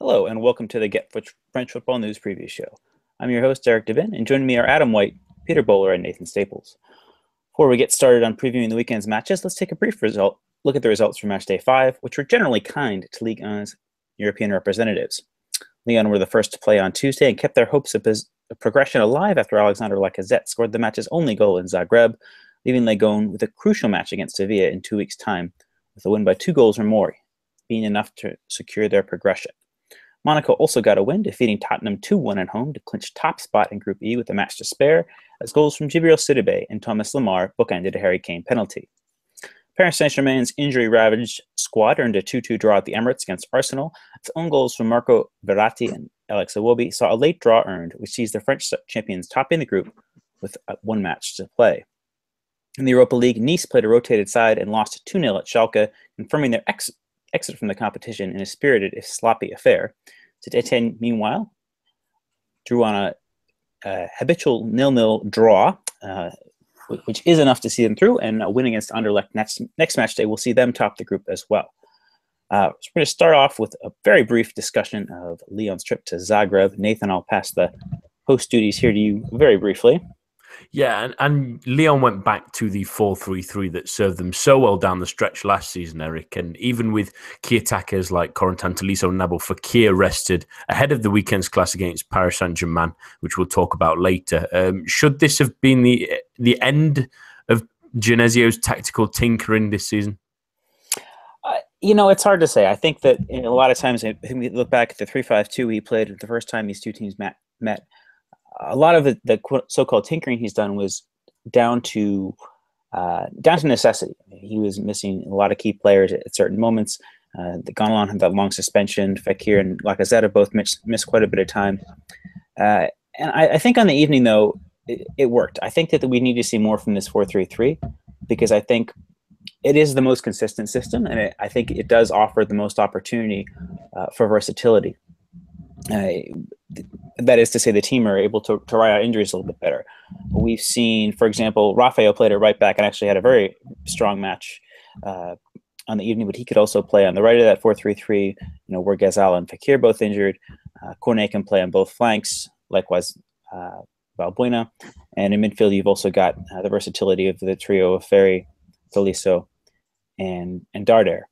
Hello, and welcome to the Get French Football News Preview Show. I'm your host, Eric Devin, and joining me are Adam White, Peter Bowler, and Nathan Staples. Before we get started on previewing the weekend's matches, let's take a brief result look at the results from match day five, which were generally kind to Ligue 1's European representatives. Lyon were the first to play on Tuesday and kept their hopes of progression alive after Alexander Lacazette scored the match's only goal in Zagreb, leaving Lyon with a crucial match against Sevilla in two weeks' time, with a win by two goals or more, being enough to secure their progression. Monaco also got a win, defeating Tottenham 2 1 at home to clinch top spot in Group E with a match to spare, as goals from Djibril Sidibe and Thomas Lemar bookended a Harry Kane penalty. Paris Saint Germain's injury ravaged squad earned a 2 2 draw at the Emirates against Arsenal. Its own goals from Marco Verratti and Alex Iwobi saw a late draw earned, which sees the French champions topping the group with uh, one match to play. In the Europa League, Nice played a rotated side and lost 2 0 at Schalke, confirming their ex- exit from the competition in a spirited, if sloppy, affair. Saint meanwhile, drew on a, a habitual nil-nil draw, uh, which is enough to see them through, and a win against Anderlecht next, next match day will see them top the group as well. Uh, so we're going to start off with a very brief discussion of Lyon's trip to Zagreb. Nathan, I'll pass the host duties here to you very briefly. Yeah, and, and Lyon went back to the 4 3 3 that served them so well down the stretch last season, Eric. And even with key attackers like Corentin Tolisso and Nabil Fekir rested ahead of the weekend's class against Paris Saint Germain, which we'll talk about later, um, should this have been the, the end of Genesio's tactical tinkering this season? Uh, you know, it's hard to say. I think that a lot of times, if we look back at the 3 5 2 he played the first time these two teams met, met a lot of the, the so-called tinkering he's done was down to uh, down to necessity. He was missing a lot of key players at, certain moments. Uh, the Gonalons had that long suspension. Fekir and Lacazette have both missed, missed quite a bit of time. Uh, and I, I, think on the evening, though, it, it, worked. I think that we need to see more from this 4-3-3 because I think it is the most consistent system, and it, I think it does offer the most opportunity uh, for versatility. That is to say, the team are able to, to ride out injuries a little bit better. We've seen, for example, Rafael played at right back and actually had a very strong match uh, on the evening, but he could also play on the right of that 4 3 3, you know, where Ghezzal and Fekir both injured. Uh, Cornet can play on both flanks, likewise, uh, Valbuena. And in midfield, you've also got uh, the versatility of the trio of Ferri, Tolisso, and, and Darder.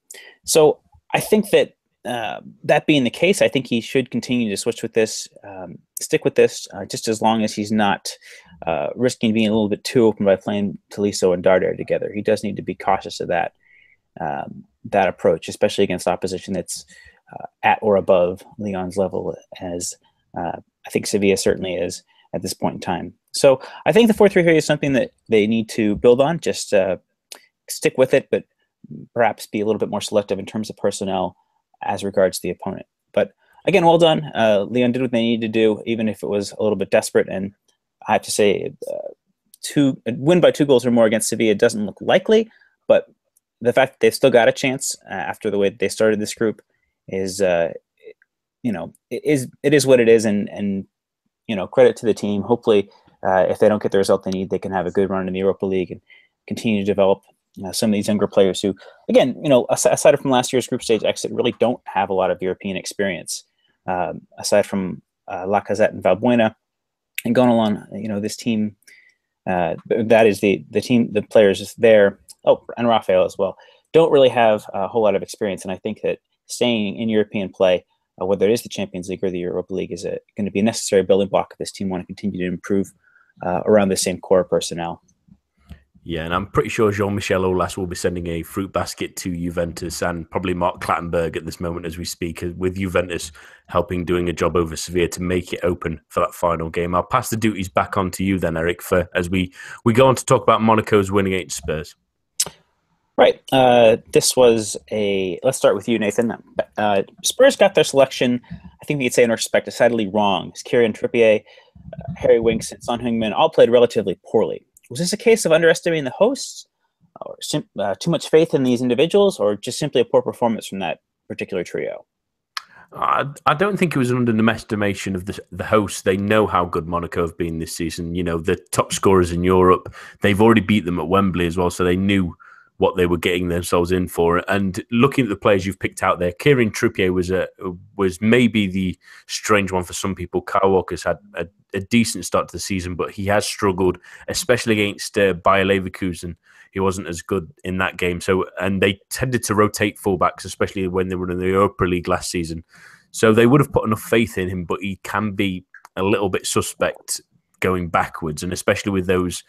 So I think that uh, that being the case, I think he should continue to switch with this, um, stick with this, uh, just as long as he's not uh, risking being a little bit too open by playing Tolisso and Darder together. He does need to be cautious of that um, that approach, especially against opposition that's uh, at or above Lyon's level, as uh, I think Sevilla certainly is at this point in time. So I think the four three three is something that they need to build on. Just stick with it, but perhaps be a little bit more selective in terms of personnel as regards the opponent. But again, well done. Uh, Lyon did what they needed to do, even if it was a little bit desperate. And I have to say, uh, two win by two goals or more against Sevilla doesn't look likely. But the fact that they've still got a chance uh, after the way they started this group is, uh, you know, it is it is what it is. And and you know, credit to the team. Hopefully, uh, if they don't get the result they need, they can have a good run in the Europa League and continue to develop uh, some of these younger players who, again, you know, aside from last year's group stage exit, really don't have a lot of European experience. Um, aside from uh, Lacazette and Valbuena and Gonalons, you know, this team, uh, that is the the team, the players there. Oh, and Rafael as well. Don't really have a whole lot of experience, and I think that staying in European play, uh, whether it is the Champions League or the Europa League, is going to be a necessary building block if this team want to continue to improve uh, around the same core personnel. Yeah, and I'm pretty sure Jean Michel Aulas will be sending a fruit basket to Juventus and probably Mark Clattenburg at this moment as we speak, uh, with Juventus helping doing a job over Sevilla to make it open for that final game. I'll pass the duties back on to you then, Eric, for as we, we go on to talk about Monaco's win against Spurs. Right. Uh, this was a. Let's start with you, Nathan. Uh, Spurs got their selection, I think we could say in retrospect, decidedly wrong. Kieran Trippier, uh, Harry Winks, and Son Heung-min all played relatively poorly. Was this a case of underestimating the hosts, or sim- uh, too much faith in these individuals, or just simply a poor performance from that particular trio? I, I don't think it was an underestimation of the the hosts. They know how good Monaco have been this season. You know, the top scorers in Europe. They've already beat them at Wembley as well, so they knew what they were getting themselves in for. And looking at the players you've picked out there, Kieran Trippier was a was maybe the strange one for some people. Kyle Walker's had a, a decent start to the season, but he has struggled, especially against uh, Bayer Leverkusen. He wasn't as good in that game. So, and they tended to rotate fullbacks, especially when they were in the Europa League last season. So they would have put enough faith in him, but he can be a little bit suspect going backwards, and especially with those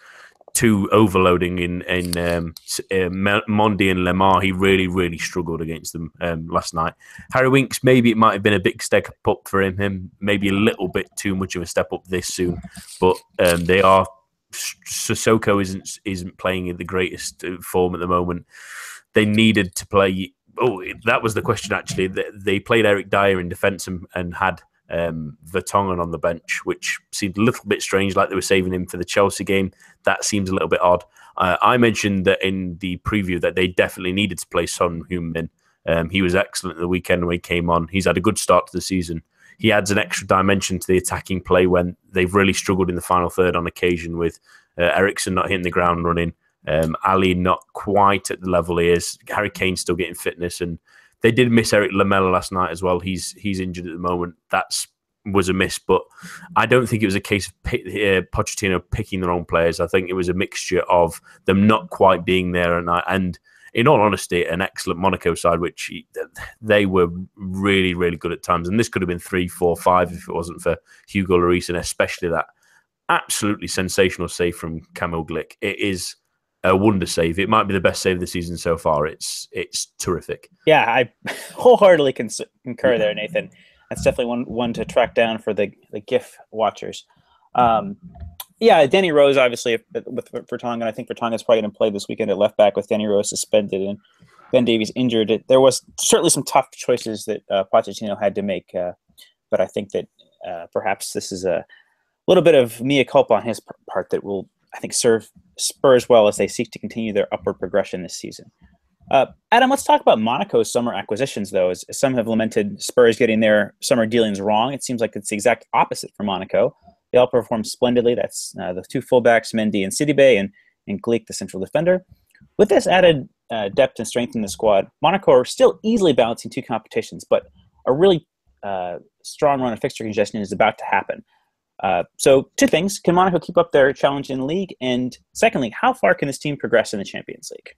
two overloading in in um, uh, Mendy and Lemar. He really really struggled against them um, last night. Harry Winks maybe it might have been a big step up for him. Him maybe a little bit too much of a step up this soon, but um, they are. Sissoko isn't isn't playing in the greatest uh, form at the moment. They needed to play. Oh, that was the question actually. They, they played Eric Dier in defence and, and had um, Vertonghen on the bench, which seemed a little bit strange, like they were saving him for the Chelsea game. That seems a little bit odd. Uh, I mentioned that in the preview that they definitely needed to play Son Heung-min. Um, he was excellent the weekend when he came on. He's had a good start to the season. He adds an extra dimension to the attacking play when they've really struggled in the final third on occasion with uh, Eriksen not hitting the ground running, um, Alli not quite at the level he is, Harry Kane still getting fitness, and they did miss Eric Lamela last night as well. He's he's injured at the moment. That's was a miss, but I don't think it was a case of uh, Pochettino picking the wrong players. I think it was a mixture of them not quite being there, and and in all honesty, an excellent Monaco side, which they were really really good at times. And this could have been three, four, five if it wasn't for Hugo Lloris, and especially that absolutely sensational save from Kamil Glik. It is a wonder save. It might be the best save of the season so far. It's it's terrific. Yeah, I wholeheartedly concur there, Nathan. That's definitely one one to track down for the the GIF watchers. Um, yeah, Danny Rose obviously with Vertonghen. I think Vertonghen's probably going to play this weekend at left back with Danny Rose suspended and Ben Davies injured. There was certainly some tough choices that uh, Pochettino had to make, uh, but I think that uh, perhaps this is a little bit of mea culpa on his part that will I think, serve Spurs well as they seek to continue their upward progression this season. Uh, Adam, let's talk about Monaco's summer acquisitions, though. As, some have lamented Spurs getting their summer dealings wrong, it seems like it's the exact opposite for Monaco. They all performed splendidly. That's uh, the two fullbacks, Mendy and Sidibe, and, and Glik, the central defender. With this added uh, depth and strength in the squad, Monaco are still easily balancing two competitions, but a really uh, strong run of fixture congestion is about to happen. Uh, so, two things: can Monaco keep up their challenge in the league? And secondly, how far can this team progress in the Champions League?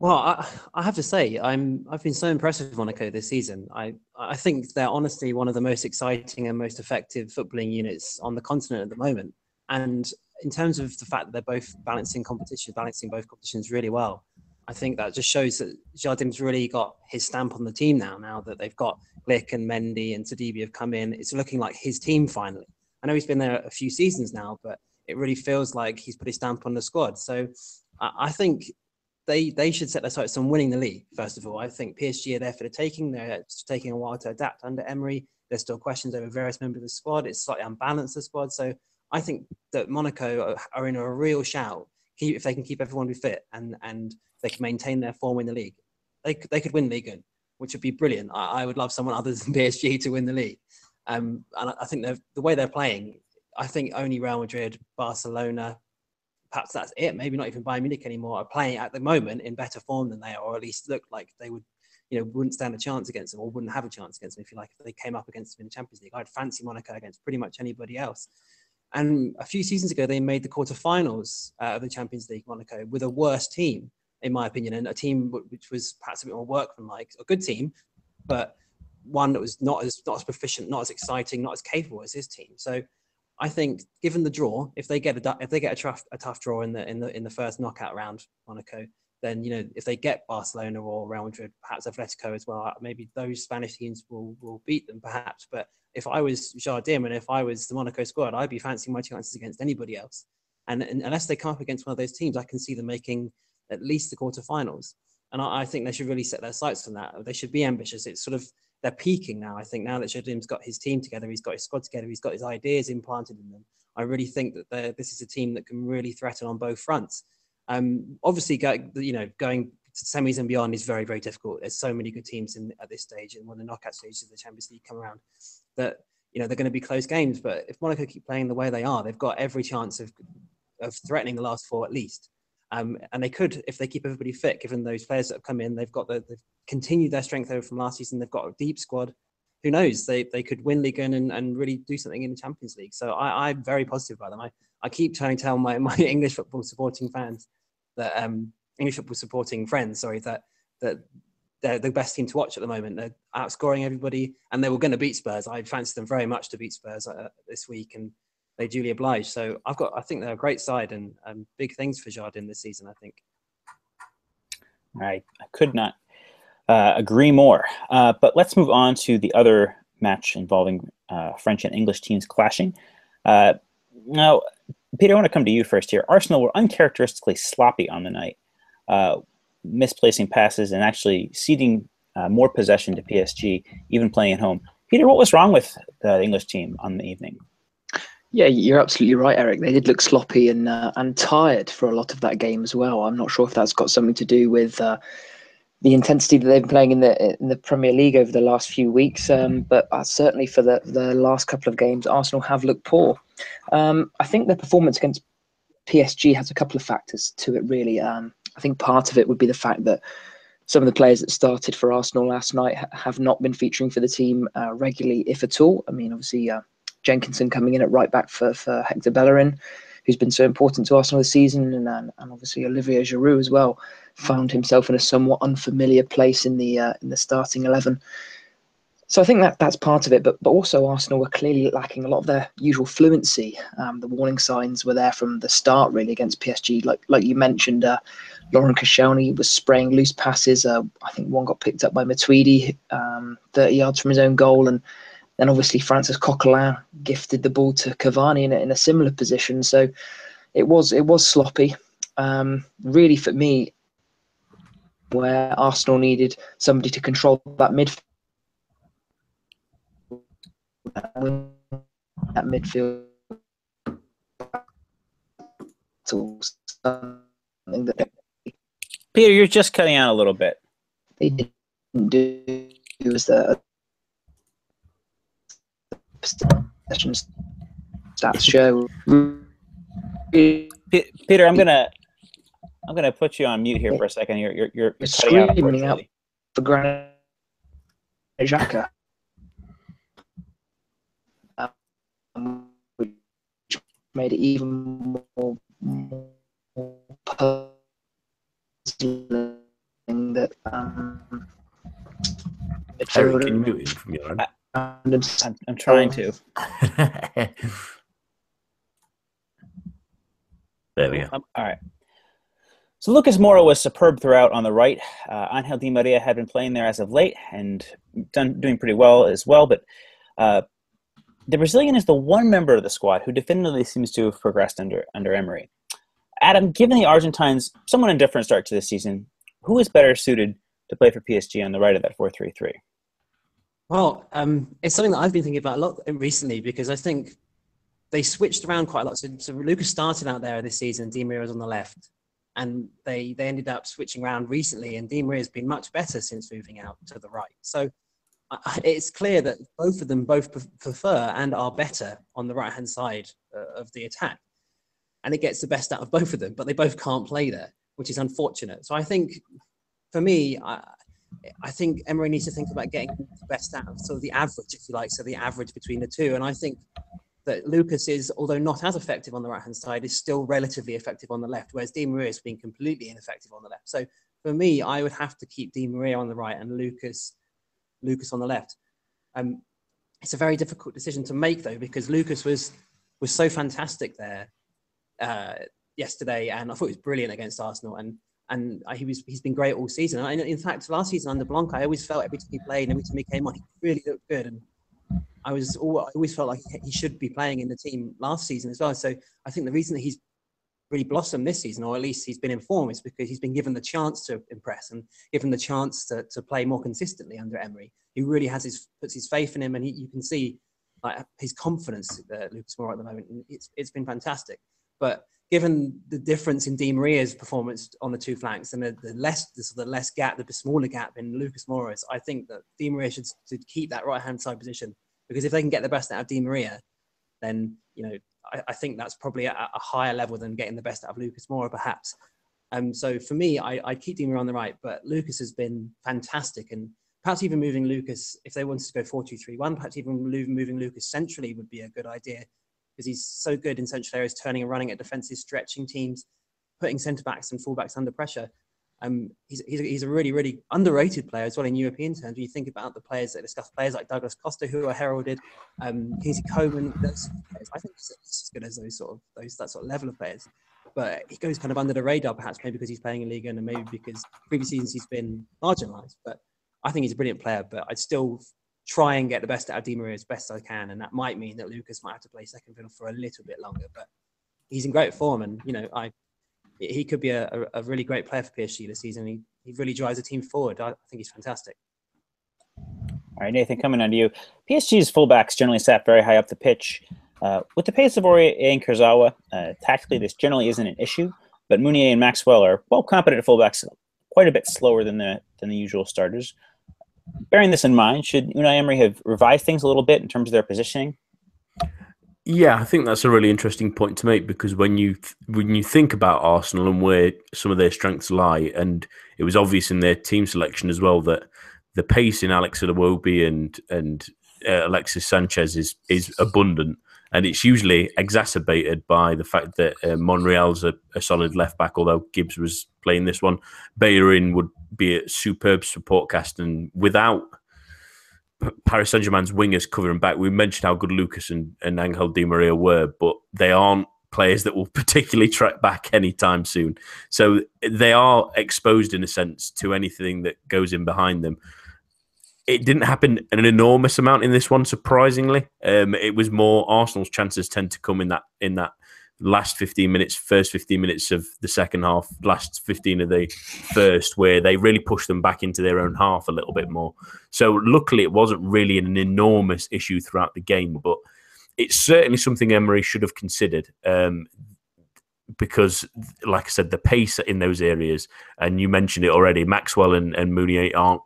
Well, I, I, have to say, I'm I've been so impressed with Monaco this season. I I think they're honestly one of the most exciting and most effective footballing units on the continent at the moment. And in terms of the fact that they're both balancing competition, balancing both competitions really well, I think that just shows that Jardim's really got his stamp on the team now. Now that they've got Glik and Mendy and Sidibe have come in, it's looking like his team finally. I know he's been there a few seasons now, but it really feels like he's put his stamp on the squad. So I think they they should set their sights on winning the league first of all. I think PSG are there for the taking. They're taking a while to adapt under Emery. There's still questions over various members of the squad. It's slightly unbalanced the squad. So I think that Monaco are in a real shout if they can keep everyone fit and and they can maintain their form in the league. They they could win Ligue, which would be brilliant. I, I would love someone other than PSG to win the league. Um, and I think the way they're playing, I think only Real Madrid, Barcelona, perhaps that's it. Maybe not even Bayern Munich anymore are playing at the moment in better form than they are, or at least look like they would, you know, wouldn't stand a chance against them or wouldn't have a chance against them if you like. If they came up against them in the Champions League, I'd fancy Monaco against pretty much anybody else. And a few seasons ago, they made the quarterfinals uh, of the Champions League, Monaco, with a worse team, in my opinion, and a team which was perhaps a bit more workmanlike, a good team, but one that was not as not as proficient, not as exciting, not as capable as his team. So I think, given the draw, if they get a if they get a tough a tough draw in the in the in the first knockout round, Monaco, then you know if they get Barcelona or Real Madrid, perhaps Atletico as well, uh, maybe those Spanish teams will will beat them, perhaps. But if I was Jardim and if I was the Monaco squad, I'd be fancying my chances against anybody else. And, and unless they come up against one of those teams, I can see them making at least the quarterfinals. And I, I think they should really set their sights on that. They should be ambitious. It's sort of they're peaking now. I think now that Jardim's got his team together, he's got his squad together, he's got his ideas implanted in them. I really think that this is a team that can really threaten on both fronts. Um, obviously, go, you know, going to semis and beyond is very, very difficult. There's so many good teams in, at this stage, and when the knockout stages of the Champions League come around, that you know they're going to be close games. But if Monaco keep playing the way they are, they've got every chance of of threatening the last four at least. Um, and they could, if they keep everybody fit, given those players that have come in, they've got the, they've continued their strength over from last season. They've got a deep squad. Who knows? They they could win League and, and really do something in the Champions League. So I, I'm very positive about them. I, I keep trying to tell my, my English football supporting fans that um, English football supporting friends, sorry, that that they're the best team to watch at the moment. They're outscoring everybody, and they were going to beat Spurs. I fancy them very much to beat Spurs uh, this week, and they duly obliged. So I've got, I think they're a great side and um, big things for Jardim this season. I think. I, I could not uh, agree more. Uh, but let's move on to the other match involving uh, French and English teams clashing. Uh, now, Peter, I want to come to you first here. Arsenal were uncharacteristically sloppy on the night, uh, misplacing passes and actually ceding uh, more possession to PSG, even playing at home. Peter, what was wrong with the English team on the evening? Yeah, you're absolutely right, Eric. They did look sloppy and uh, and tired for a lot of that game as well. I'm not sure if that's got something to do with uh, the intensity that they've been playing in the in the Premier League over the last few weeks, um, but uh, certainly for the the last couple of games, Arsenal have looked poor. Um, I think their performance against PSG has a couple of factors to it. Really, um, I think part of it would be the fact that some of the players that started for Arsenal last night have not been featuring for the team uh, regularly, if at all. I mean, obviously. Uh, Jenkinson coming in at right back for, for Hector Bellerin, who's been so important to Arsenal this season, and and, and obviously Olivier Giroud as well found himself in a somewhat unfamiliar place in the uh, in the starting eleven. So I think that that's part of it, but but also Arsenal were clearly lacking a lot of their usual fluency. Um, the warning signs were there from the start, really, against PSG. Like like you mentioned, uh, Laurent Koscielny was spraying loose passes. Uh, I think one got picked up by Matuidi, um, 30 yards from his own goal, and then obviously Francis Coquelin gifted the ball to Cavani in a, in a similar position. So it was it was sloppy. Um, really, for me, where Arsenal needed somebody to control that midfield. That midfield. Something that Peter, you're just cutting out a little bit. They didn't do was the sessions stats show. Peter, I'm gonna I'm gonna put you on mute here for a second. You're you're you're, you're screaming out, out for Granit Xhaka. Um, which made it even more, more puzzling that um, Harry, can you mute him from your end? I'm, I'm trying to. there we go. Um, all right. So Lucas Moura was superb throughout on the right. Uh, Angel Di Maria had been playing there as of late and done doing pretty well as well. But uh, the Brazilian is the one member of the squad who definitively seems to have progressed under under Emery. Adam, given the Argentines' somewhat indifferent start to the season, who is better suited to play for PSG on the right of that four three three? Well, um, it's something that I've been thinking about a lot recently because I think they switched around quite a lot. So, so Lucas started out there this season, Di Maria was on the left, and they they ended up switching around recently, and Di Maria has been much better since moving out to the right. So it's clear that both of them both prefer and are better on the right hand side uh, of the attack, and it gets the best out of both of them. But they both can't play there, which is unfortunate. So I think, for me, I, I think Emery needs to think about getting the best out of sort of the average, if you like, so the average between the two. And I think that Lucas is, although not as effective on the right hand side, is still relatively effective on the left, whereas Di Maria has been completely ineffective on the left. So for me, I would have to keep Di Maria on the right and Lucas, Lucas on the left. Um, it's a very difficult decision to make though, because Lucas was was so fantastic there uh, yesterday, and I thought he was brilliant against Arsenal. And and he was he's been great all season. And in fact, last season under Blanc, I always felt every time he played every time he came on, he really looked good. And I was I always felt like he should be playing in the team last season as well. So I think the reason that he's really blossomed this season, or at least he's been informed, is because he's been given the chance to impress and given the chance to, to play more consistently under Emery. He really has his puts his faith in him, and he, you can see like his confidence, uh, Lucas Moura at the moment. It's it's been fantastic. But given the difference in Di Maria's performance on the two flanks and the, the less the, sort of less gap, the smaller gap in Lucas Moura's, I think that Di Maria should, should keep that right hand side position because if they can get the best out of Di Maria, then you know I, I think that's probably a higher level than getting the best out of Lucas Moura, perhaps. Um, so for me, I, I keep Di Maria on the right, but Lucas has been fantastic. And perhaps even moving Lucas, if they wanted to go 4 2 3 1, perhaps even moving Lucas centrally would be a good idea because he's so good in central areas, turning and running at defenses, stretching teams, putting centre backs and fullbacks under pressure. Um, he's, he's, a, he's a really, really underrated player as well in European terms. When you think about the players that discuss players like Douglas Costa, who are heralded, um, Kingsley Coman, I think he's as good as those sort of those that sort of level of players. But he goes kind of under the radar, perhaps maybe because he's playing in Liga and maybe because previous seasons he's been marginalised. But I think he's a brilliant player. But I'd still try and get the best out of Di Maria as best I can, and that might mean that Lucas might have to play second fiddle for a little bit longer. But he's in great form, and you know I he could be a, a, really great player for PSG this season. He, he really drives the team forward. I, think he's fantastic. All right, Nathan, coming on to you. PSG's fullbacks generally sat very high up the pitch. Uh, with the pace of Aurier and Kurzawa, uh, tactically this generally isn't an issue, but Meunier and Maxwell are well competent fullbacks, quite a bit slower than the than the usual starters. Bearing this in mind, should Unai Emery have revised things a little bit in terms of their positioning? Yeah, I think that's a really interesting point to make because when you th- when you think about Arsenal and where some of their strengths lie, and it was obvious in their team selection as well that the pace in Alex Iwobi and and uh, Alexis Sanchez is is abundant, and it's usually exacerbated by the fact that uh, Monreal's a, a, solid left back, although Gibbs was playing this one. Bellerin would be a superb support cast, and without Paris Saint Germain's wingers covering back. We mentioned how good Lucas and, and Angel Di Maria were, but they aren't players that will particularly track back anytime soon. So they are exposed in a sense to anything that goes in behind them. It didn't happen an enormous amount in this one, surprisingly. Um, it was more Arsenal's chances tend to come in that in that last 15 minutes, first 15 minutes of the second half, last 15 of the first, where they really pushed them back into their own half a little bit more. So, luckily, it wasn't really an enormous issue throughout the game, but it's certainly something Emery should have considered. Um, because, like I said, the pace in those areas, and you mentioned it already, Maxwell and, and Meunier aren't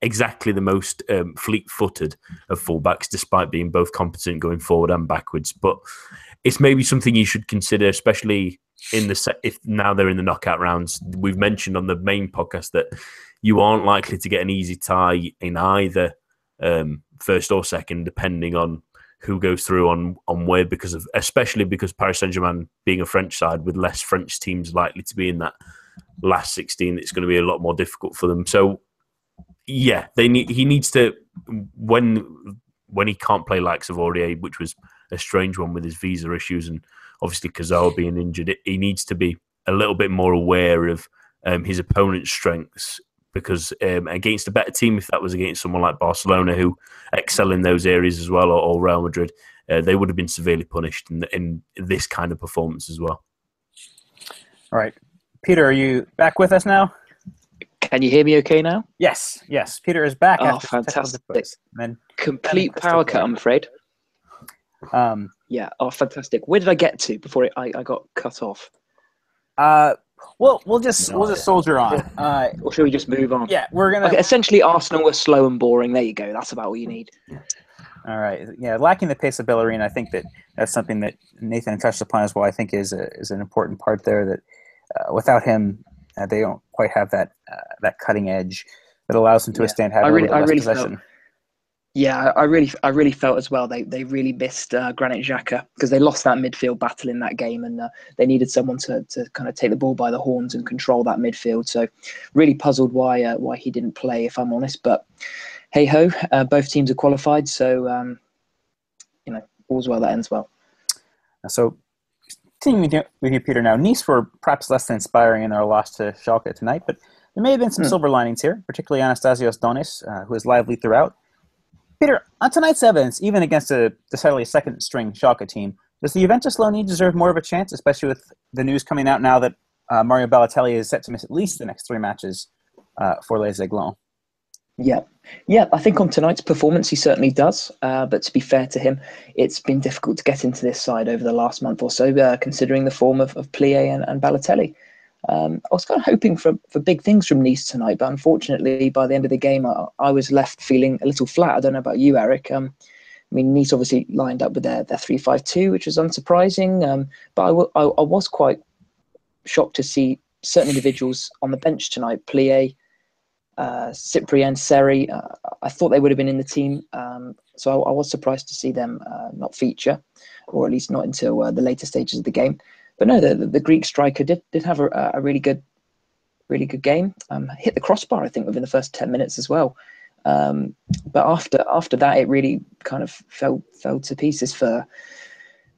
exactly the most um, fleet footed of fullbacks, despite being both competent going forward and backwards. But it's maybe something you should consider, especially in the set if now they're in the knockout rounds. We've mentioned on the main podcast that you aren't likely to get an easy tie in either um, first or second, depending on who goes through on on where because of especially because Paris Saint Germain being a French side with less French teams likely to be in that last sixteen, it's going to be a lot more difficult for them. So yeah, they need he needs to when when he can't play likes of Aurier, which was a strange one with his visa issues and obviously Kurzawa being injured. He needs to be a little bit more aware of um, his opponent's strengths because um, against a better team, if that was against someone like Barcelona who excel in those areas as well, or, or Real Madrid, uh, they would have been severely punished in, in this kind of performance as well. All right, Peter, are you back with us now? Can you hear me okay now? Yes, yes. Peter is back. Oh, fantastic. Then Complete power cut, I'm afraid. Um, yeah. Oh, fantastic. Where did I get to before it, I, I got cut off? Uh, well, we'll just no, we'll just soldier on. Uh, or should we just move on? Yeah, we're gonna. Okay, essentially, Arsenal were slow and boring. There you go. That's about all you need. All right. Yeah, lacking the pace of Bellerin, I think that that's something that Nathan touched upon as well. I think is a, is an important part there. That uh, without him, uh, they don't quite have that uh, that cutting edge that allows them to yeah. withstand having I really, a I really possession. Felt, yeah, I really, I really felt as well. They they really missed uh, Granit Xhaka because they lost that midfield battle in that game, and uh, they needed someone to, to kind of take the ball by the horns and control that midfield. So, really puzzled why uh, why he didn't play, if I'm honest. But hey ho, uh, both teams are qualified, so um, you know all's well that ends well. So, continuing with you, Peter. Now, Nice were perhaps less than inspiring in their loss to Schalke tonight, but there may have been some hmm. silver linings here, particularly Anastasios Donis, uh, who is lively throughout. Peter, on tonight's evidence, even against a decidedly second string Schalke team, does the Juventus loanee deserve more of a chance, especially with the news coming out now that uh, Mario Balotelli is set to miss at least the next three matches uh, for Les Aiglons? Yeah, yeah. I think on tonight's performance, he certainly does. Uh, but to be fair to him, it's been difficult to get into this side over the last month or so, uh, considering the form of, of Pléa and, and Balotelli. Um, I was kind of hoping for, for big things from Nice tonight, but unfortunately, by the end of the game, I, I was left feeling a little flat. I don't know about you, Eric. Um, I mean, Nice obviously lined up with their, their 3 5 2, which was unsurprising, um, but I, w- I, I was quite shocked to see certain individuals on the bench tonight. Pléa, uh, Cyprien, Seri. Uh, I thought they would have been in the team, um, so I, I, was surprised to see them uh, not feature, or at least not until uh, the later stages of the game. But no, the, the, Greek striker did did have a, a really good, really good game. Um, hit the crossbar, I think, within the first ten minutes as well. Um, but after after that, it really kind of fell fell to pieces for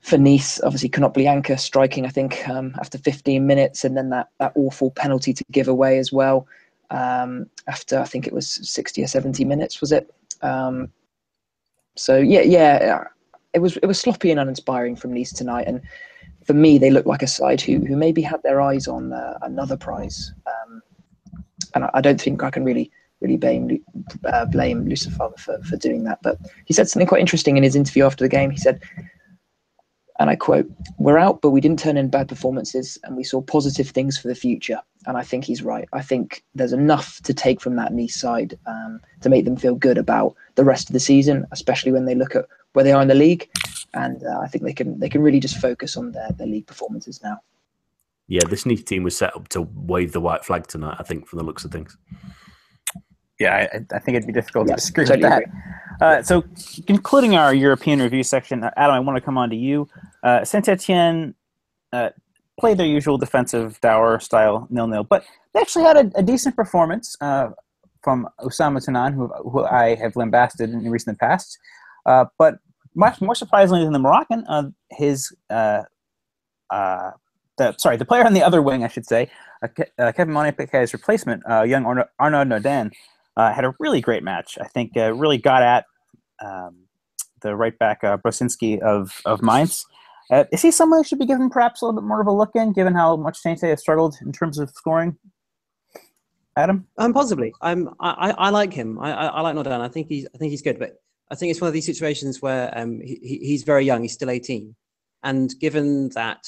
for Nice. Obviously, Konoplyanka striking, I think, um, after 15 minutes, and then that that awful penalty to give away as well. Um, after I think it was 60 or 70 minutes, was it? Um, so yeah, yeah, it was it was sloppy and uninspiring from Nice tonight, and for me, they look like a side who who maybe had their eyes on uh, another prize. Um, and I, I don't think I can really really blame uh, blame Lucifer for, for doing that. But he said something quite interesting in his interview after the game. He said, and I quote, "We're out, but we didn't turn in bad performances, and we saw positive things for the future." And I think he's right. I think there's enough to take from that Nice side um, to make them feel good about the rest of the season, especially when they look at where they are in the league. And uh, I think they can they can really just focus on their, their league performances now. Yeah, this Nice team was set up to wave the white flag tonight. I think, from the looks of things yeah, I, I, think it'd be difficult to disagree with that. Uh, so, concluding our European review section, uh, Adam, I want to come on to you. Uh, Saint Etienne uh, played their usual defensive dour style nil nil, but they actually had a, a decent performance uh, from Oussama Tannane, who, who, I have lambasted in the recent past. Uh, but much more surprisingly than the Moroccan, his the sorry the player on the other wing, I should say, Kevin Monnet-Paquet's replacement, young Arnaud, uh, had a really great match. I think uh, really got at um, the right back uh, Brosinski of of Mainz. Uh, is he someone who should be given perhaps a little bit more of a look in, given how much Saint has struggled in terms of scoring? Adam, um, possibly. Um, I, I like him. I, I, I like Nordin. I think he's I think he's good, but I think it's one of these situations where um, he, he's very young. He's still 18, and given that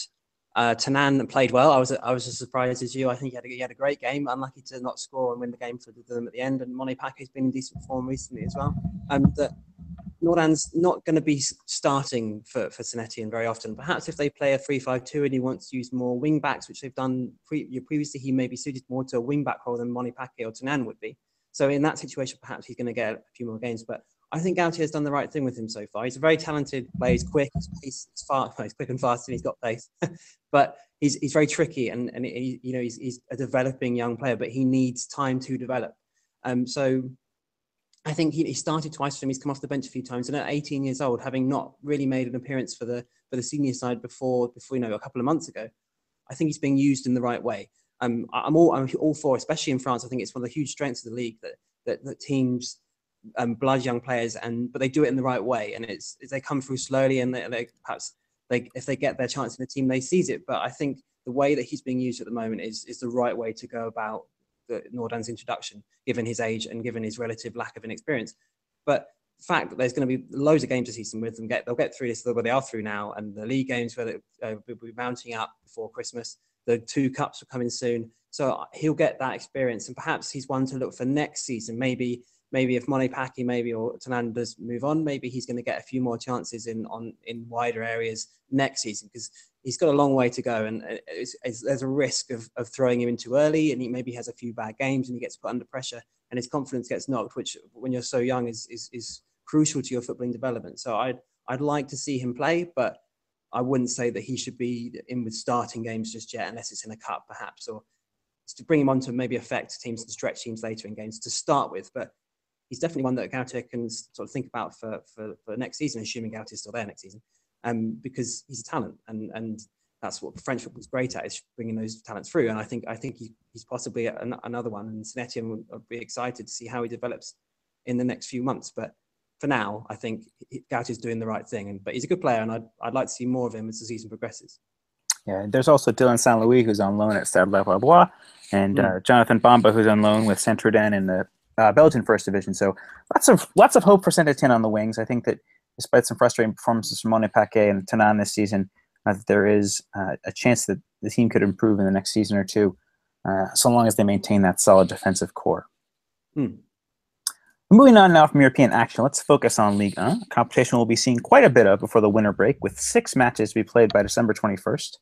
uh, Tannane played well. I was I was as surprised as you. I think he had a, he had a great game. Unlucky to not score and win the game for them at the end. And Monnet-Paquet's been in decent form recently as well. Um, that Nordin's not going to be starting for for very often. Perhaps if they play a 3-5-2 and he wants to use more wing backs, which they've done pre- previously, he may be suited more to a wing back role than Monnet-Paquet or Tannane would be. So in that situation, perhaps he's going to get a few more games. But I think Galtier has done the right thing with him so far. He's a very talented player. He's quick. He's, he's fast. He's quick and fast, and he's got pace. but he's he's very tricky, and and he, you know he's, he's a developing young player, but he needs time to develop. Um, so I think he, he started twice for him. He's come off the bench a few times, and at 18 years old, having not really made an appearance for the for the senior side before before you know a couple of months ago, I think he's being used in the right way. Um, I'm all I'm all for, especially in France. I think it's one of the huge strengths of the league that that, that teams um, blood young players, and but they do it in the right way, and it's, they come through slowly, and they, they perhaps they if they get their chance in the team, they seize it. But I think the way that he's being used at the moment is is the right way to go about the Nordin's introduction, given his age and given his relative lack of inexperience. But the fact that there's going to be loads of games this season with them, get they'll get through this where they are through now, and the league games where they uh, will be mounting up before Christmas. The two cups come in soon, so he'll get that experience, and perhaps he's one to look for next season. Maybe maybe if Monnet-Paquet maybe or Tannane does move on, maybe he's going to get a few more chances in on in wider areas next season because he's got a long way to go and uh, it's, it's, there's a risk of, of throwing him in too early and he maybe has a few bad games and he gets put under pressure and his confidence gets knocked, which when you're so young is is, is crucial to your footballing development. So I'd I'd like to see him play, but I wouldn't say that he should be in with starting games just yet, unless it's in a cup perhaps, or to bring him on to maybe affect teams and stretch teams later in games to start with. But he's definitely one that Galtier can sort of think about for, for, for next season, assuming Galtier is still there next season, um, because he's a talent and and that's what French football is great at is bringing those talents through. And I think I think he, he's possibly an, another one. And Saint would, would be excited to see how he develops in the next few months. But for now, I think is doing the right thing. And but he's a good player, and I'd I'd like to see more of him as the season progresses. Yeah, there's also Dylan Saint Louis who's on loan at Stade Lavallois, and mm. uh, Jonathan Bamba who's on loan with Saint in the uh, Belgian First Division. So lots of lots of hope for Saint Etienne on the wings. I think that despite some frustrating performances from Monnet-Paquet and Tannane this season, uh, there is uh, a chance that the team could improve in the next season or two, uh, so long as they maintain that solid defensive core. Hmm. Moving on now from European action, let's focus on League 1. Competition will be seeing quite a bit of before the winter break, with six matches to be played by December 21st.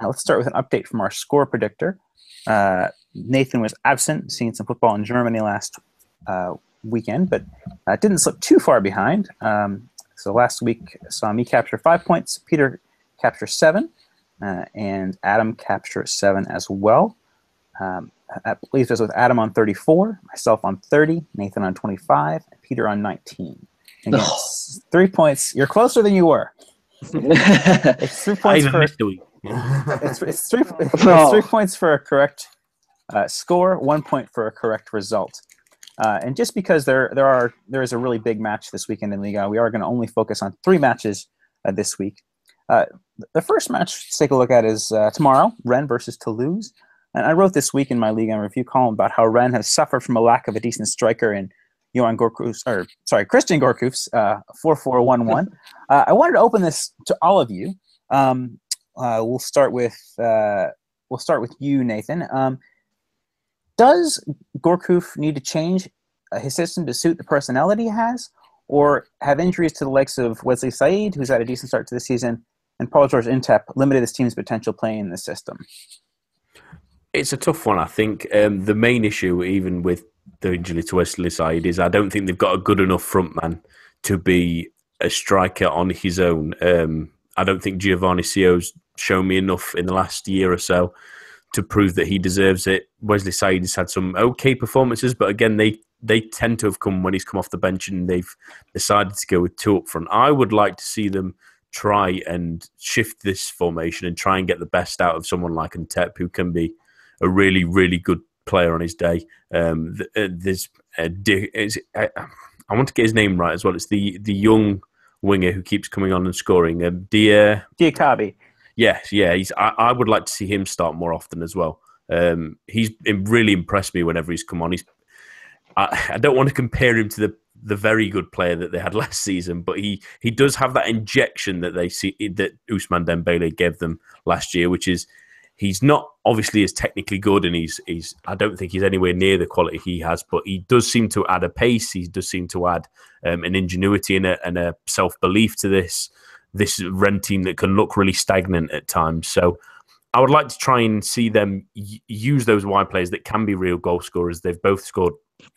Now let's start with an update from our score predictor. Uh, Nathan was absent, seeing some football in Germany last uh, weekend, but uh, didn't slip too far behind. Um, so last week saw me capture five points, Peter capture seven, uh, and Adam capture seven as well. Um, that leaves us with Adam on 34, myself on 30, Nathan on 25, and Peter on 19. Again, Oh. three points. You're closer than you were. It's three I points even for missed a week. it's, it's three it's Oh. three points for a correct uh, score, one point for a correct result. Uh, and just because there there are there is a really big match this weekend in Liga, we are going to only focus on three matches uh, this week. Uh, the first match to take a look at is uh, tomorrow, Rennes versus Toulouse. And I wrote this week in my Liga review column about how Rennes has suffered from a lack of a decent striker in Yoann Gourcuff's, or sorry, Christian Gourcuff's uh, 4-4-1-1. uh, I wanted to open this to all of you. Um, uh, we'll start with uh, we'll start with you, Nathan. Um, does Gourcuff need to change uh, his system to suit the personality he has, or have injuries to the likes of Wesley Said, who's had a decent start to the season, and Paul George Ntep limited his team's potential playing in the system? It's a tough one. I think um, the main issue, even with the injury to Wesley Said, is I don't think they've got a good enough front man to be a striker on his own. Um, I don't think Giovanni Sio's shown me enough in the last year or so to prove that he deserves it. Wesley Said has had some okay performances, but again, they they tend to have come when he's come off the bench and they've decided to go with two up front. I would like to see them try and shift this formation and try and get the best out of someone like Ntep, who can be a really, really good player on his day. Um, uh, there's I want to get his name right as well. It's the the young winger who keeps coming on and scoring. Um, Dia. Yes, yeah, he's. I, I would like to see him start more often as well. Um, he's really impressed me whenever he's come on. He's. I, I don't want to compare him to the the very good player that they had last season, but he he does have that injection that they see that Ousmane Dembele gave them last year, which is he's not obviously as technically good, and he's he's I don't think he's anywhere near the quality he has, but he does seem to add a pace. He does seem to add um, an ingenuity and a, and a self belief to this this Rennes team that can look really stagnant at times. So. I would like to try and see them y- use those wide players that can be real goal scorers. They've both scored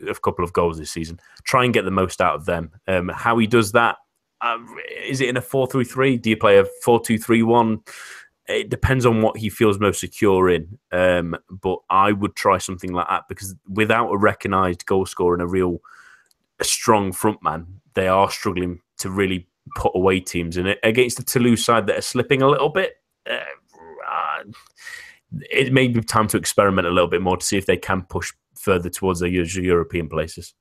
a couple of goals this season. Try and get the most out of them. Um, how he does that, uh, is it in a 4 3 3? Do you play a 4 2 3 1? It depends on what he feels most secure in. Um, but I would try something like that because without a recognised goal scorer and a real a strong front man, they are struggling to really put away teams. in it against the Toulouse side that are slipping a little bit, uh, it may be time to experiment a little bit more to see if they can push further towards the usual European places.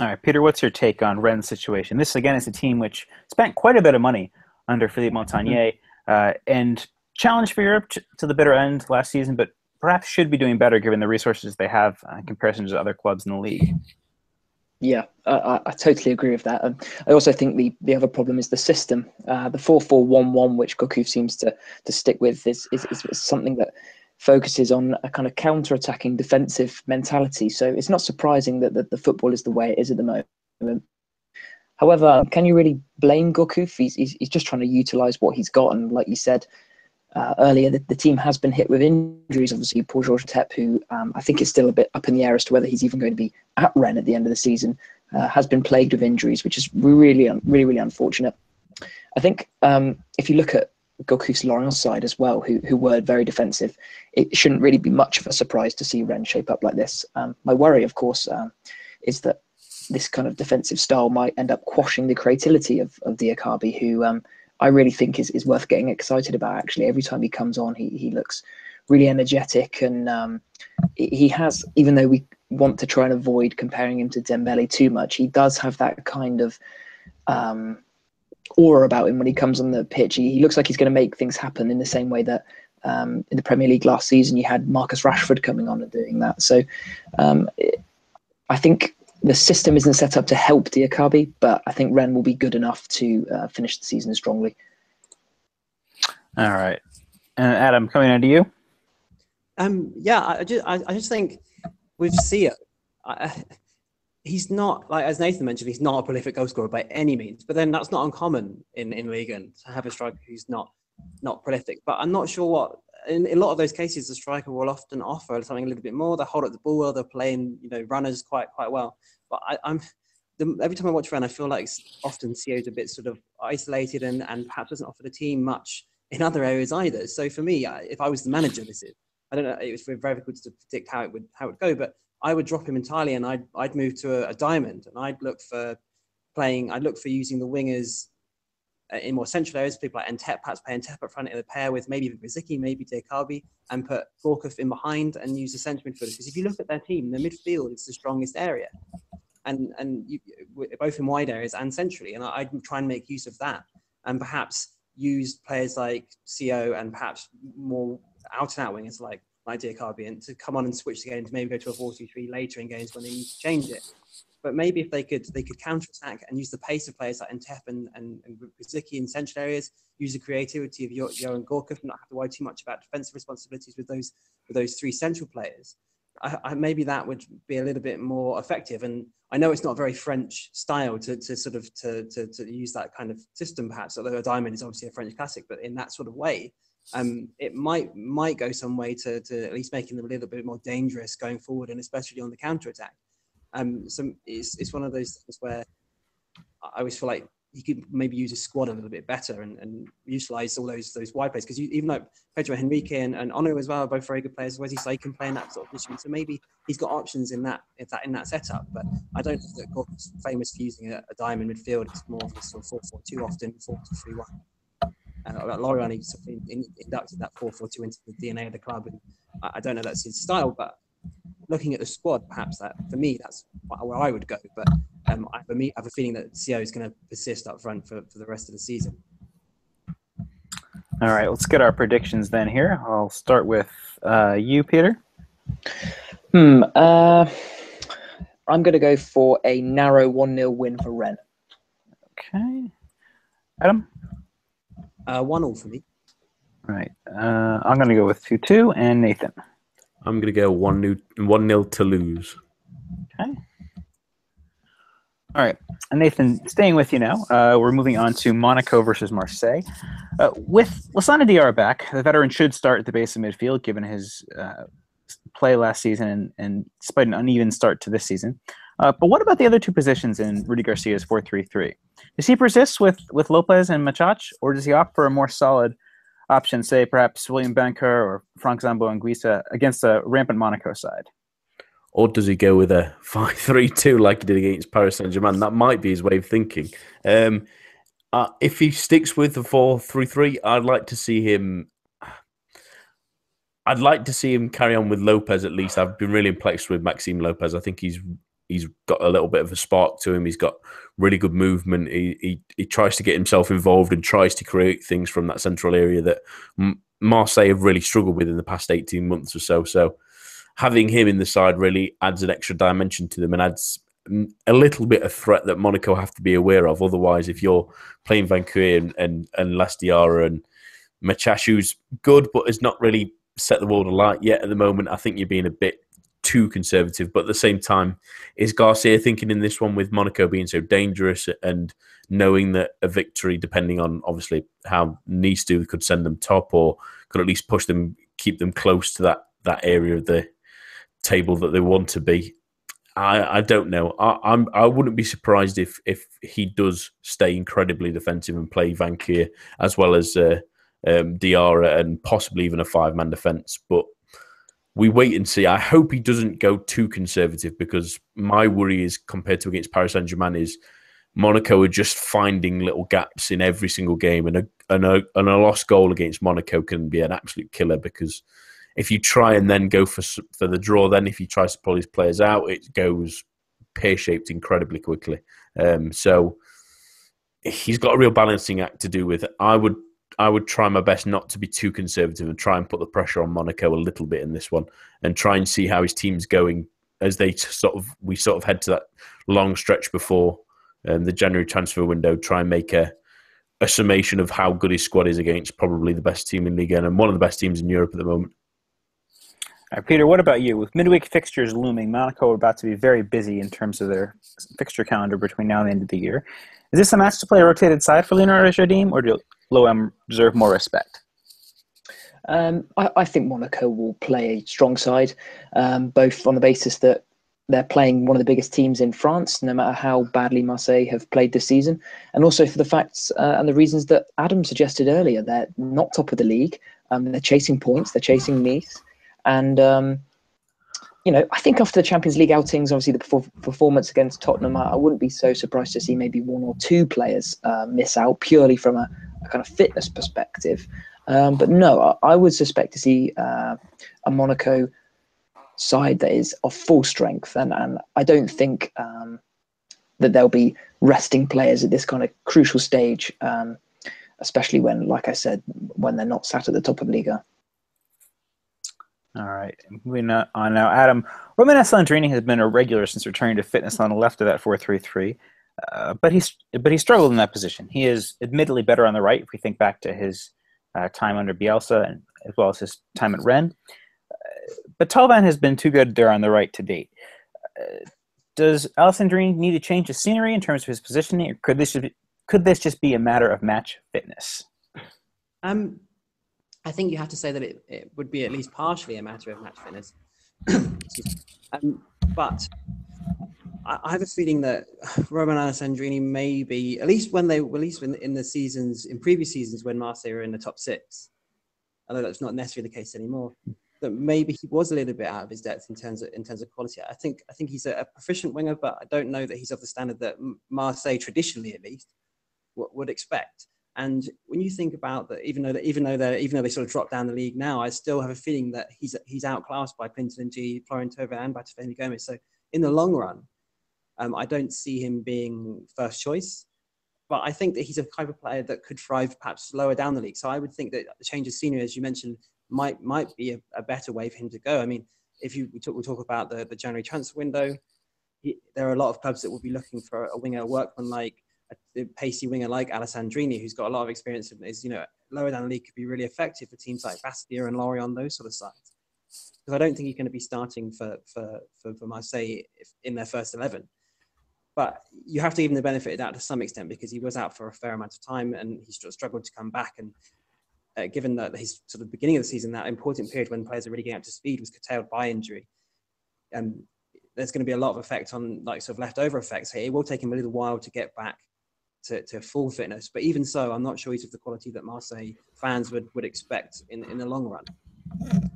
All right, Peter, what's your take on Rennes' situation? This, again, is a team which spent quite a bit of money under Philippe Montanier uh, and challenged for Europe t- to the bitter end last season, but perhaps should be doing better given the resources they have uh, in comparison to other clubs in the league. Yeah, I, I- totally agree with that. Um, I also think the, the other problem is the system. Uh, the four four one one, which Gourcuff seems to to stick with, is, is, is something that focuses on a kind of counter-attacking defensive mentality. So it's not surprising that the, the football is the way it is at the moment. However, can you really blame Gourcuff? He's, he's, he's just trying to utilize what he's got. And like you said uh, earlier, the, the team has been hit with injuries. Obviously, Paul-Georges Ntep, who um, I think is still a bit up in the air as to whether he's even going to be at Rennes at the end of the season, uh, has been plagued with injuries, which is really, really, really unfortunate. I think um, if you look at Gourcuff's Lorient side as well, who who were very defensive, it shouldn't really be much of a surprise to see Rennes shape up like this. Um, my worry, of course, um, is that this kind of defensive style might end up quashing the creativity of of Diakhaby, who um, I really think is, is worth getting excited about. Actually, every time he comes on, he he looks really energetic, and um, he has. Even though we want to try and avoid comparing him to Dembele too much, he does have that kind of um, aura about him when he comes on the pitch. He, he looks like he's going to make things happen in the same way that um, in the Premier League last season you had Marcus Rashford coming on and doing that. So um, I think the system isn't set up to help Diakhaby, but I think Rennes will be good enough to uh, finish the season strongly. All right. And Adam, coming on to you. Um, yeah, I I just, I, I just think with Sio, I, he's not like as Nathan mentioned, he's not a prolific goal scorer by any means. But then that's not uncommon in in Liga and to have a striker who's not not prolific. But I'm not sure what in, in, a lot of those cases, the striker will often offer something a little bit more. They hold up the ball well. They're playing, you know, runners quite quite well. But I, am every time I watch Rennes, I feel like often Sio's a bit sort of isolated and, and perhaps doesn't offer the team much in other areas either. So for me, if I was the manager, this is I don't know. It was very difficult to predict how it would how it would go, but I would drop him entirely and I'd I'd move to a, a diamond and I'd look for playing. I'd look for using the wingers Uh, in more central areas, people like Ntep, perhaps play Ntep up front in a pair with maybe Riziki, maybe Diakhaby, and put Gourcuff in behind and use the centre midfielders. Because if you look at their team, the midfield is the strongest area, and and you, both in wide areas and centrally. And I, would try and make use of that, and perhaps use players like Sio and perhaps more out and out wingers like like Diakhaby and to come on and switch the game to maybe go to a 4-2-3 later in games when they need to change it. But maybe if they could they could counter attack and use the pace of players like Ntep and, and, and in central areas, use the creativity of Yoann Gourcuff, and not have to worry too much about defensive responsibilities with those with those three central players. I, I, maybe that would be a little bit more effective. And I know it's not very French style to, to sort of to, to, to use that kind of system, perhaps. Although a diamond is obviously a French classic, but in that sort of way, um, it might might go some way to, to at least making them a little bit more dangerous going forward, and especially on the counter attack. Um, so it's, it's one of those things where I always feel like he could maybe use his squad a little bit better and, and utilize all those those wide players because even though Pedro Henrique and, and Onu as well are both very good players, Wesley Said can play in that sort of position. So maybe he's got options in that in that in that setup. But I don't think that Gordon's famous for using a, a diamond midfield. It's more of a sort of 4 4 2 often, 4 2 3 1. Uh, Lorient sort of in, in, inducted that 4 4 2 into the DNA of the club. And I, I don't know that's his style, but looking at the squad, perhaps that for me that's where I would go. But um, I, for me, I have a feeling that Sio is going to persist up front for, for the rest of the season. All right, let's get our predictions then here. I'll start with uh, you, Peter. Hmm. Uh, I'm going to go for a narrow 1 0 win for Rennes. Okay. Adam? Uh, 1 0 for me. All right. Uh, I'm going to go with 2 2. And Nathan? I'm to go 1 0 one nil to lose. Okay. All right. And Nathan, staying with you now, uh, we're moving on to Monaco versus Marseille. Uh, with Lassana Diarra back, the veteran should start at the base of midfield given his uh, play last season and, and, despite an uneven start to this season. Uh, but what about the other two positions in Rudy Garcia's 4 3 3? Does he persist with, with Lopez and Machach, or does he opt for a more solid option, say perhaps William Vainqueur or Franck Zambo Anguissa against a rampant Monaco side? Or does he go with a 5 3 2 like he did against Paris Saint Germain? That might be his way of thinking. Um, uh, if he sticks with the 4 3 3, I'd like to see him. I'd like to see him carry on with Lopez at least. I've been really impressed with Maxime Lopez. I think he's he's got a little bit of a spark to him. He's got really good movement. He he, he tries to get himself involved and tries to create things from that central area that Marseille have really struggled with in the past eighteen months or so. So having him in the side really adds an extra dimension to them and adds a little bit of threat that Monaco have to be aware of. Otherwise, if you're playing Vainqueur and and, and Lass Diarra and Machachou's good, but has not really set the world alight yet at the moment, I think you're being a bit too conservative. But at the same time, is Garcia thinking in this one with Monaco being so dangerous and knowing that a victory, depending on obviously how Nice do, could send them top or could at least push them, keep them close to that that area of the table that they want to be. I, I don't know. I, I'm I wouldn't be surprised if if he does stay incredibly defensive and play Vainqueur as well as uh, um, Diarra and possibly even a five man defense. But we wait and see. I hope he doesn't go too conservative because my worry is compared to against Paris Saint Germain is Monaco are just finding little gaps in every single game, and a, and a and a lost goal against Monaco can be an absolute killer because if you try and then go for for the draw, then if he tries to pull his players out, it goes pear shaped incredibly quickly. Um, so he's got a real balancing act to do with. I would I would try my best not to be too conservative and try and put the pressure on Monaco a little bit in this one, and try and see how his team's going as they sort of we sort of head to that long stretch before um, the January transfer window. Try and make a a summation of how good his squad is against probably the best team in Ligue 1 and one of the best teams in Europe at the moment. Right, Peter, what about you? With midweek fixtures looming, Monaco are about to be very busy in terms of their fixture calendar between now and the end of the year. Is this a match to play a rotated side for Leonardo Jardim, or do L'OM deserve more respect? Um, I, I, think Monaco will play a strong side, um, both on the basis that they're playing one of the biggest teams in France, no matter how badly Marseille have played this season, and also for the facts uh, and the reasons that Adam suggested earlier. They're not top of the league. Um, they're chasing points. They're chasing Nice, and um, you know, I think after the Champions League outings, obviously the performance against Tottenham, I, I, wouldn't be so surprised to see maybe one or two players uh, miss out purely from a, a, kind of fitness perspective. Um, but no, I, I, would suspect to see uh, a Monaco side that is of full strength, and, and I don't think um, that there'll be resting players at this kind of crucial stage, um, especially when, like I said, when they're not sat at the top of Liga. All right, moving on now. Adam, Romain Alessandrini has been a regular since returning to fitness on the left of that four-three-three, uh, but he's but he struggled in that position. He is admittedly better on the right if we think back to his uh, time under Bielsa and as well as his time at Rennes. Uh, but Thauvin has been too good there on the right to date. Uh, does Alessandrini need to change the scenery in terms of his positioning, or could this could this just be a matter of match fitness? Um, I think you have to say that it, it would be at least partially a matter of match fitness. um, but I, I, have a feeling that Romain Alessandrini may be, at least when they, at least in, in the seasons, in previous seasons when Marseille were in the top six, although that's not necessarily the case anymore, that maybe he was a little bit out of his depth in terms of in terms of quality. I think I think he's a, a proficient winger, but I don't know that he's of the standard that Marseille traditionally, at least, w- would expect. And when you think about that, even though that, even though they even though they sort of dropped down the league now, I still have a feeling that he's he's outclassed by Clinton N'Jie, Florian Thauvin, and by Tefani Gomis. So in the long run, um, I don't see him being first choice. But I think that he's a type of player that could thrive perhaps lower down the league. So I would think that the change of scenery, as you mentioned, might might be a, a better way for him to go. I mean, if you we talk, we talk about the, the January transfer window, he, there are a lot of clubs that will be looking for a winger, workman like a pacey winger like Alessandrini, who's got a lot of experience and is, you know, lower down the league could be really effective for teams like Bastia and Lorient, on those sort of sides. Because I don't think he's going to be starting for, for, for, for Marseille in their first 11. But you have to give him the benefit of that to some extent because he was out for a fair amount of time and he struggled to come back. And uh, given that his sort of beginning of the season, that important period when players are really getting up to speed was curtailed by injury, And there's going to be a lot of effect on like sort of leftover effects. It will take him a little while to get back to, to full fitness. But even so, I'm not sure he's of the quality that Marseille fans would, would expect in, in the long run.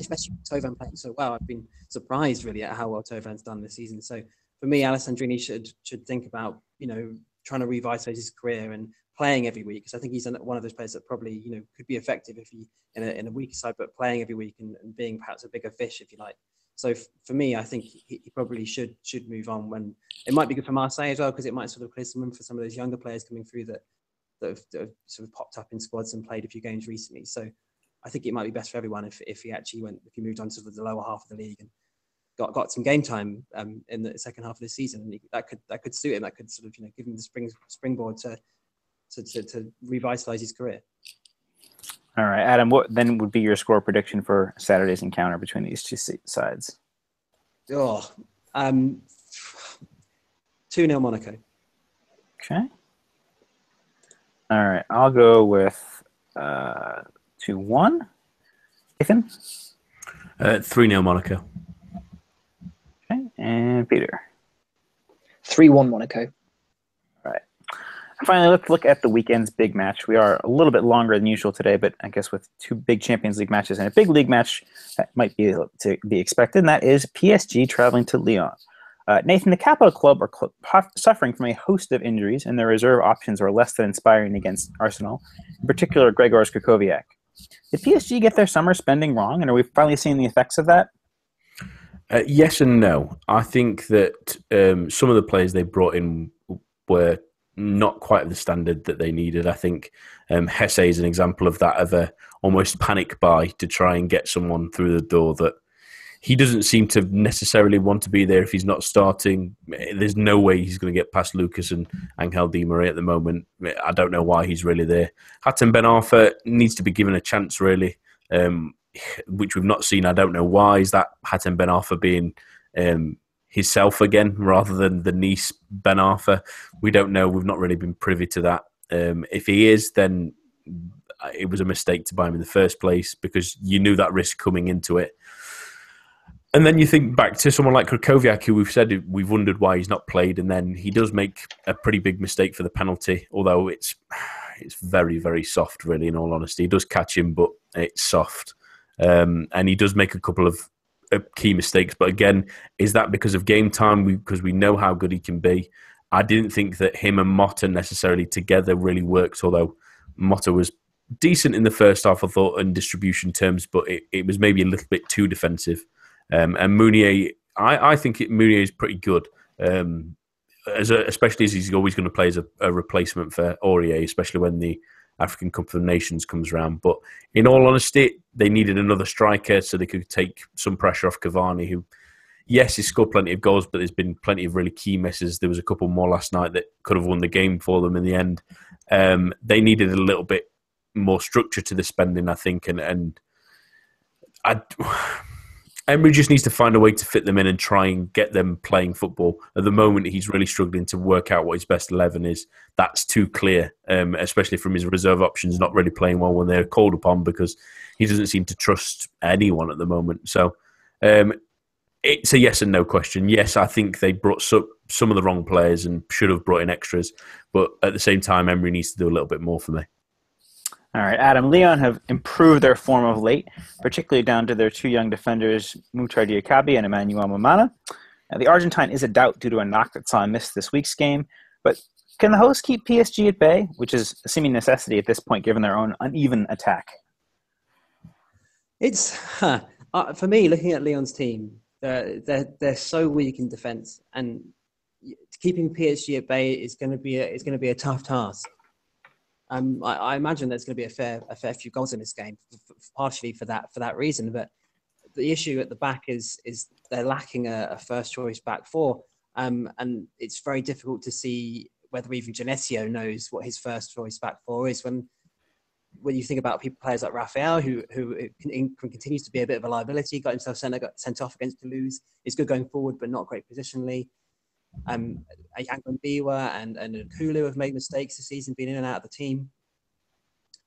Especially Thauvin playing so well. I've been surprised really at how well Thauvin's done this season. So for me, Alessandrini should should think about, you know, trying to revitalize his career and playing every week because I think he's one of those players that probably you know could be effective if he in a, in a weaker side, but playing every week and, and being perhaps a bigger fish if you like. So for me, I think he, he, probably should should move on. When it might be good for Marseille as well because it might sort of clear some room for some of those younger players coming through that that have, that have, sort of popped up in squads and played a few games recently. So I think it might be best for everyone if if he actually went if he moved on to the lower half of the league and got got some game time um, in the second half of the season. And that could that could suit him. That could sort of you know give him the spring springboard to to, to, to revitalize his career. All right, Adam. What then would be your score prediction for Saturday's encounter between these two sides? Oh, um, two 0 Monaco. Okay. All right, I'll go with uh, two one. Ethan. Uh, three 0 Monaco. Okay, and Peter. Three one Monaco. Finally, let's look at the weekend's big match. We are a little bit longer than usual today, but I guess with two big Champions League matches and a big league match that might be to be expected, and that is PSG traveling to Lyon. Uh, Nathan, the Capital Club are cl- suffering from a host of injuries, and their reserve options are less than inspiring against Arsenal, in particular Grzegorz Krychowiak. Did PSG get their summer spending wrong, and are we finally seeing the effects of that? Uh, yes and no. I think that um, some of the players they brought in were not quite the standard that they needed. I think um, Jesé is an example of that, of a almost panic buy to try and get someone through the door that he doesn't seem to necessarily want to be there if he's not starting. There's no way he's going to get past Lucas and Angel Di Maria at the moment. I don't know why he's really there. Hatem Ben Arfa needs to be given a chance, really, um, which we've not seen. I don't know why. Is that Hatem Ben Arfa being um, himself again rather than the Nice Ben Arfa. We don't know. We've not really been privy to that. Um, if he is, then it was a mistake to buy him in the first place because you knew that risk coming into it. And then you think back to someone like Krychowiak, who we've said we've wondered why he's not played, and then he does make a pretty big mistake for the penalty, although it's it's very very soft, really. In all honesty, he does catch him, but it's soft, um, and he does make a couple of uh, key mistakes. But again, is that because of game time? Because we, we know how good he can be. I didn't think that him and Motta necessarily together really worked, although Motta was decent in the first half, I thought, in distribution terms, but it, it was maybe a little bit too defensive. Um, and Meunier, I, I think it, Meunier is pretty good, um, as a, especially as he's always going to play as a, a, replacement for Aurier, especially when the African Cup of Nations comes around. But in all honesty, they needed another striker so they could take some pressure off Cavani, who, yes, he scored plenty of goals, but there's been plenty of really key misses. There was a couple more last night that could have won the game for them in the end. Um, they needed a little bit more structure to the spending, I think, and and I. Emery just needs to find a way to fit them in and try and get them playing football. At the moment, he's really struggling to work out what his best 11 is. That's too clear, um, especially from his reserve options not really playing well when they're called upon because he doesn't seem to trust anyone at the moment. So um, it's a yes and no question. Yes, I think they brought some, some of the wrong players and should have brought in extras. But at the same time, Emery needs to do a little bit more for me. All right, Adam. Lyon have improved their form of late, particularly down to their two young defenders, Mouctar Diakhaby and Emmanuel Mamana. Now, the Argentine is a doubt due to a knock that saw him miss this week's game, but can the hosts keep PSG at bay, which is a seeming necessity at this point given their own uneven attack? It's huh, uh, for me looking at Lyon's team. They're, they're they're so weak in defence, and keeping PSG at bay is going to be a, is going to be a tough task. Um, I, I, imagine there's going to be a fair a fair few goals in this game, partially for that for that reason. But the issue at the back is is they're lacking a, a first choice back four, um, and it's very difficult to see whether even Genesio knows what his first choice back four is when when you think about people players like Rafael, who who continues to be a bit of a liability, got himself sent, got sent off against Toulouse, is good going forward but not great positionally. Um, Mbiwa and, and Nkoulou have made mistakes this season, been in and out of the team.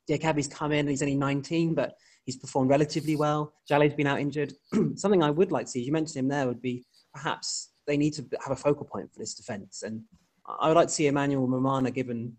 Diakhaby's come in, he's only 19, but he's performed relatively well. Jallet's been out injured. Something I would like to see, you mentioned him there, would be perhaps they need to have a focal point for this defence. And I would like to see Emmanuel Mamana given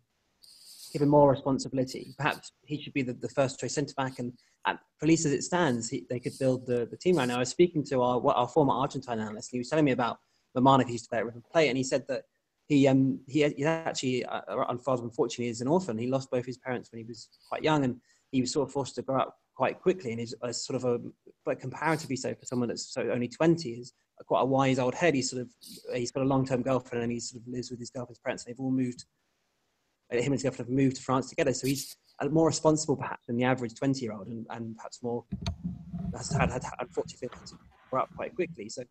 given more responsibility. Perhaps he should be the, the first choice centre back. And at least as it stands, he, they could build the, the team right now. I was speaking to our, our former Argentine analyst, and he was telling me about Mamana used to play at River Plate, and he said that he um he, he actually uh, unfortunately is an orphan. He lost both his parents when he was quite young, and he was sort of forced to grow up quite quickly. And he's uh, sort of a but comparatively so for someone that's so only twenty is quite a wise old head. He's sort of he's got a long term girlfriend, and he sort of lives with his girlfriend's parents. and They've all moved. Uh, him and his girlfriend have moved to France together, so he's more responsible perhaps than the average twenty year old, and, and perhaps more has had, had unfortunately grow up quite quickly. So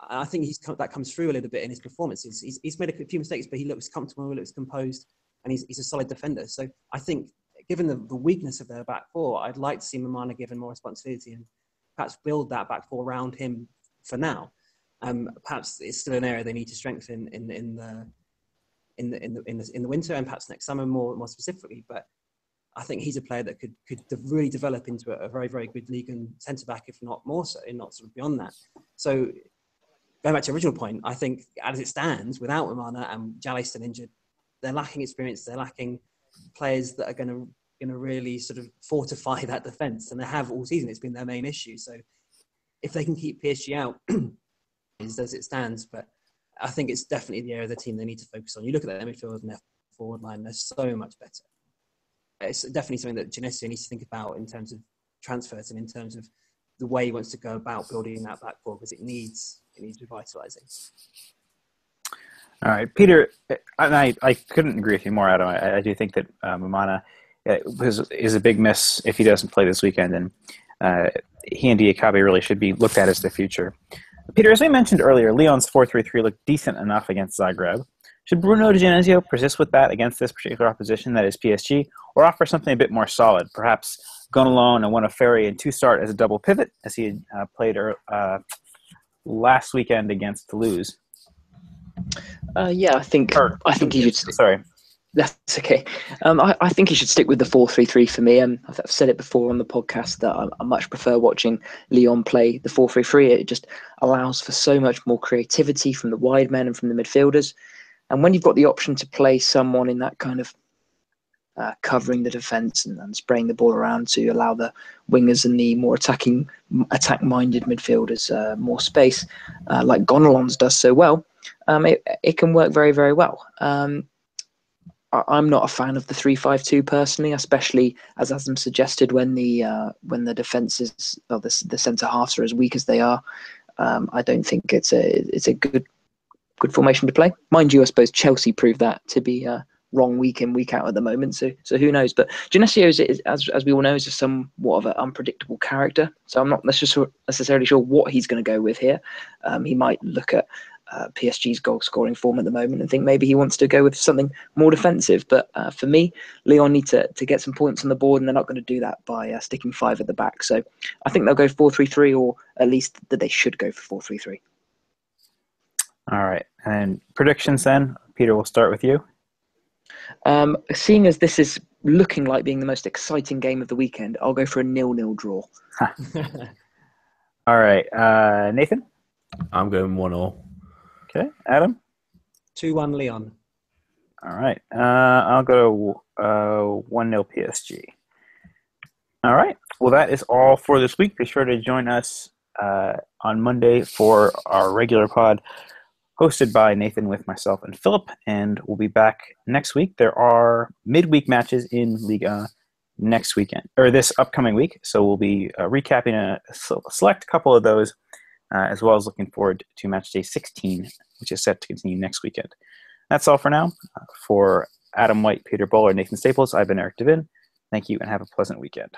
I think he's that comes through a little bit in his performances. He's, he's made a few mistakes, but he looks comfortable, he looks composed, and he's, he's a solid defender. So I think, given the, the weakness of their back four, I'd like to see Mamana given more responsibility and perhaps build that back four around him for now. Um, perhaps it's still an area they need to strengthen in, in the in the in the in the, in the winter and perhaps next summer more more specifically. But I think he's a player that could could really develop into a, a very very good league and centre back, if not more so, and not sort of beyond that. So going back to the original point, I think as it stands, without Mamana and Jallet still injured, they're lacking experience. They're lacking players that are going to going to really sort of fortify that defence, and they have all season. It's been their main issue. So if they can keep PSG out, as it stands. But I think it's definitely the area of the team they need to focus on. You look at their midfield and their forward line; they're so much better. It's definitely something that Genesio needs to think about in terms of transfers and in terms of the way he wants to go about building that back four because it needs it needs revitalizing. All right, Peter, and I, I couldn't agree with you more, Adam. I, I do think that uh, Mamana is, is a big miss if he doesn't play this weekend, and uh, he and Diakhaby really should be looked at as the future. Peter, as we mentioned earlier, Lyon's 4-3-3 looked decent enough against Zagreb. Should Bruno Di Genesio persist with that against this particular opposition, that is PSG, or offer something a bit more solid, perhaps Gonalons and one of Ferri and two start as a double pivot, as he uh, played uh, last weekend against Toulouse. Uh, yeah, I think or, I think he should. Sorry. That's okay. Um, I, I, think he should stick with the four-three-three for me. Um, I've said it before on the podcast that I, I much prefer watching Lyon play the four-three-three. It just allows for so much more creativity from the wide men and from the midfielders. And when you've got the option to play someone in that kind of uh, covering the defence and, and, spraying the ball around to allow the wingers and the more attacking, attack-minded midfielders uh, more space, uh, like Gonalons does so well, um, it, it can work very, very well. Um, I'm not a fan of the three-five-two personally, especially as Adam suggested when the uh, when the defenses or the the centre halves are as weak as they are. Um, I don't think it's a it's a good good formation to play. Mind you, I suppose Chelsea proved that to be uh, wrong week in week out at the moment. So so who knows? But Genesio is, is as as we all know is a somewhat of an unpredictable character. So I'm not necessarily sure what he's going to go with here. Um, he might look at uh, PSG's goal scoring form at the moment and think maybe he wants to go with something more defensive. But uh, for me, Lyon need to, to get some points on the board and they're not going to do that by uh, sticking five at the back. So I think they'll go 4 3 3 or at least that they should go for 4 3 3. All right. And predictions then? Peter, we'll start with you. Um, seeing as this is looking like being the most exciting game of the weekend, I'll go for a nil-nil draw. All right, uh, Nathan. I'm going one all. Okay, Adam. Two one Lyon. All right, uh, I'll go uh, one 0 PSG. All right, well that is all for this week. Be sure to join us uh, on Monday for our regular pod, hosted by Nathan with myself and Philip, and we'll be back next week. There are midweek matches in Liga next weekend or this upcoming week, so we'll be uh, recapping a select couple of those uh, as well as looking forward to match day 16, which is set to continue next weekend. That's all for now. Uh, for Adam White, Peter Bowler, Nathan Staples, I've been Eric Devin. Thank you and have a pleasant weekend.